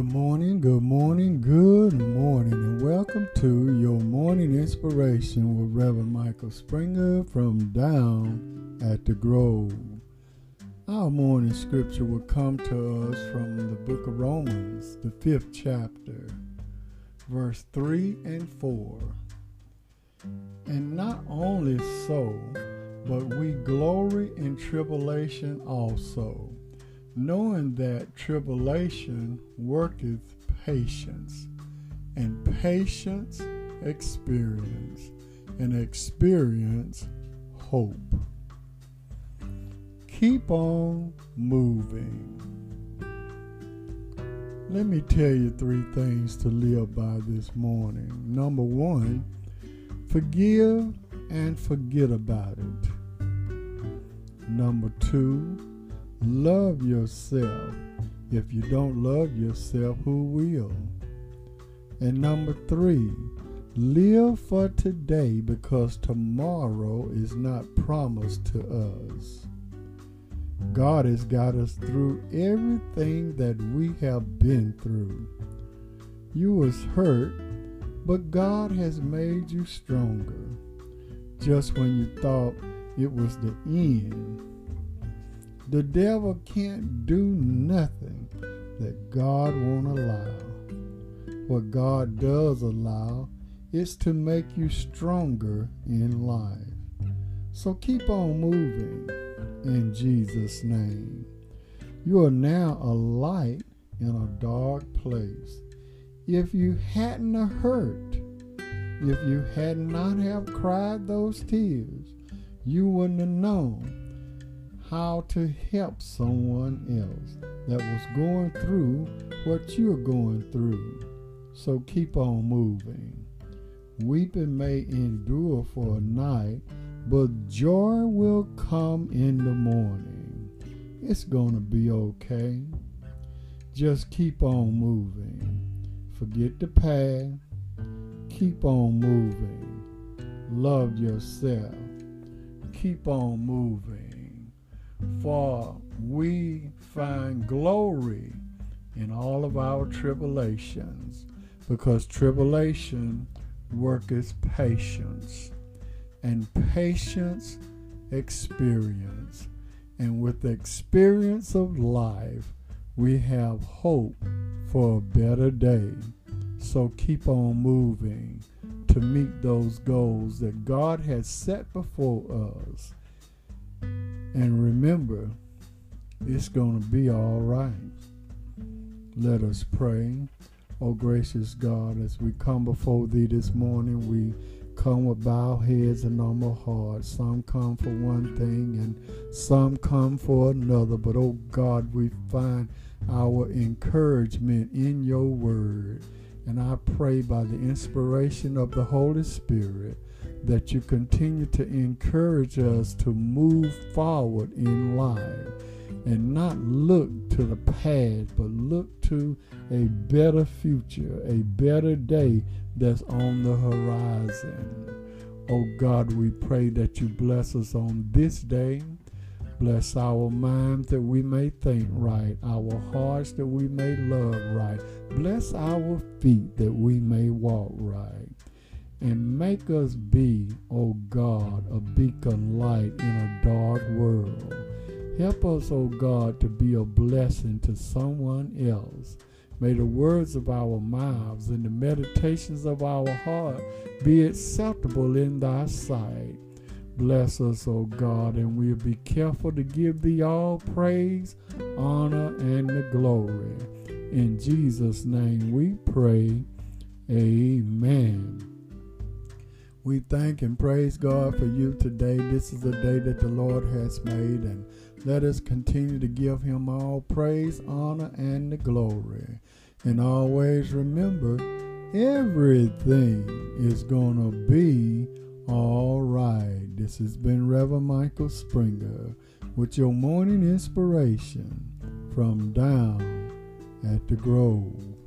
Good morning, good morning, good morning, and welcome to your morning inspiration with Reverend Michael Springer from down at the Grove. Our morning scripture will come to us from the book of Romans, the fifth chapter, verse 3 and 4. And not only so, but we glory in tribulation also knowing that tribulation worketh patience, and patience experience, and experience hope. Keep on moving. Let me tell you three things to live by this morning. Number one, forgive and forget about it. Number two, Love yourself. If you don't love yourself, who will? And number three, live for today because tomorrow is not promised to us. God has got us through everything that we have been through. You was hurt, but God has made you stronger. Just when you thought it was the end, the devil can't do nothing that God won't allow. What God does allow is to make you stronger in life. So keep on moving in Jesus' name. You are now a light in a dark place. If you hadn't a hurt, if you had not have cried those tears, you wouldn't have known how to help someone else that was going through what you're going through. So keep on moving. Weeping may endure for a night, but joy will come in the morning. It's going to be okay. Just keep on moving. Forget the past. Keep on moving. Love yourself. Keep on moving for we find glory in all of our tribulations, because tribulation worketh patience, and patience experience. And with the experience of life, we have hope for a better day. So keep on moving to meet those goals that God has set before us. And remember, it's going to be all right. Let us pray. Oh, gracious God, as we come before Thee this morning, we come with bowed heads and humble hearts. Some come for one thing and some come for another. But, oh God, we find our encouragement in your word. And I pray by the inspiration of the Holy Spirit that you continue to encourage us to move forward in life and not look to the past, but look to a better future, a better day that's on the horizon. Oh God, we pray that you bless us on this day. Bless our minds that we may think right, our hearts that we may love right. Bless our feet that we may walk right and make us be, O oh God, a beacon light in a dark world. Help us, O oh God, to be a blessing to someone else. May the words of our mouths and the meditations of our heart be acceptable in thy sight. Bless us, O God, and we'll be careful to give thee all praise, honor, and the glory. In Jesus' name we pray. Amen. We thank and praise God for you today. This is the day that the Lord has made, and let us continue to give Him all praise, honor, and the glory. And always remember, everything is going to be all right. This has been Reverend Michael Springer with your morning inspiration from down at the Grove.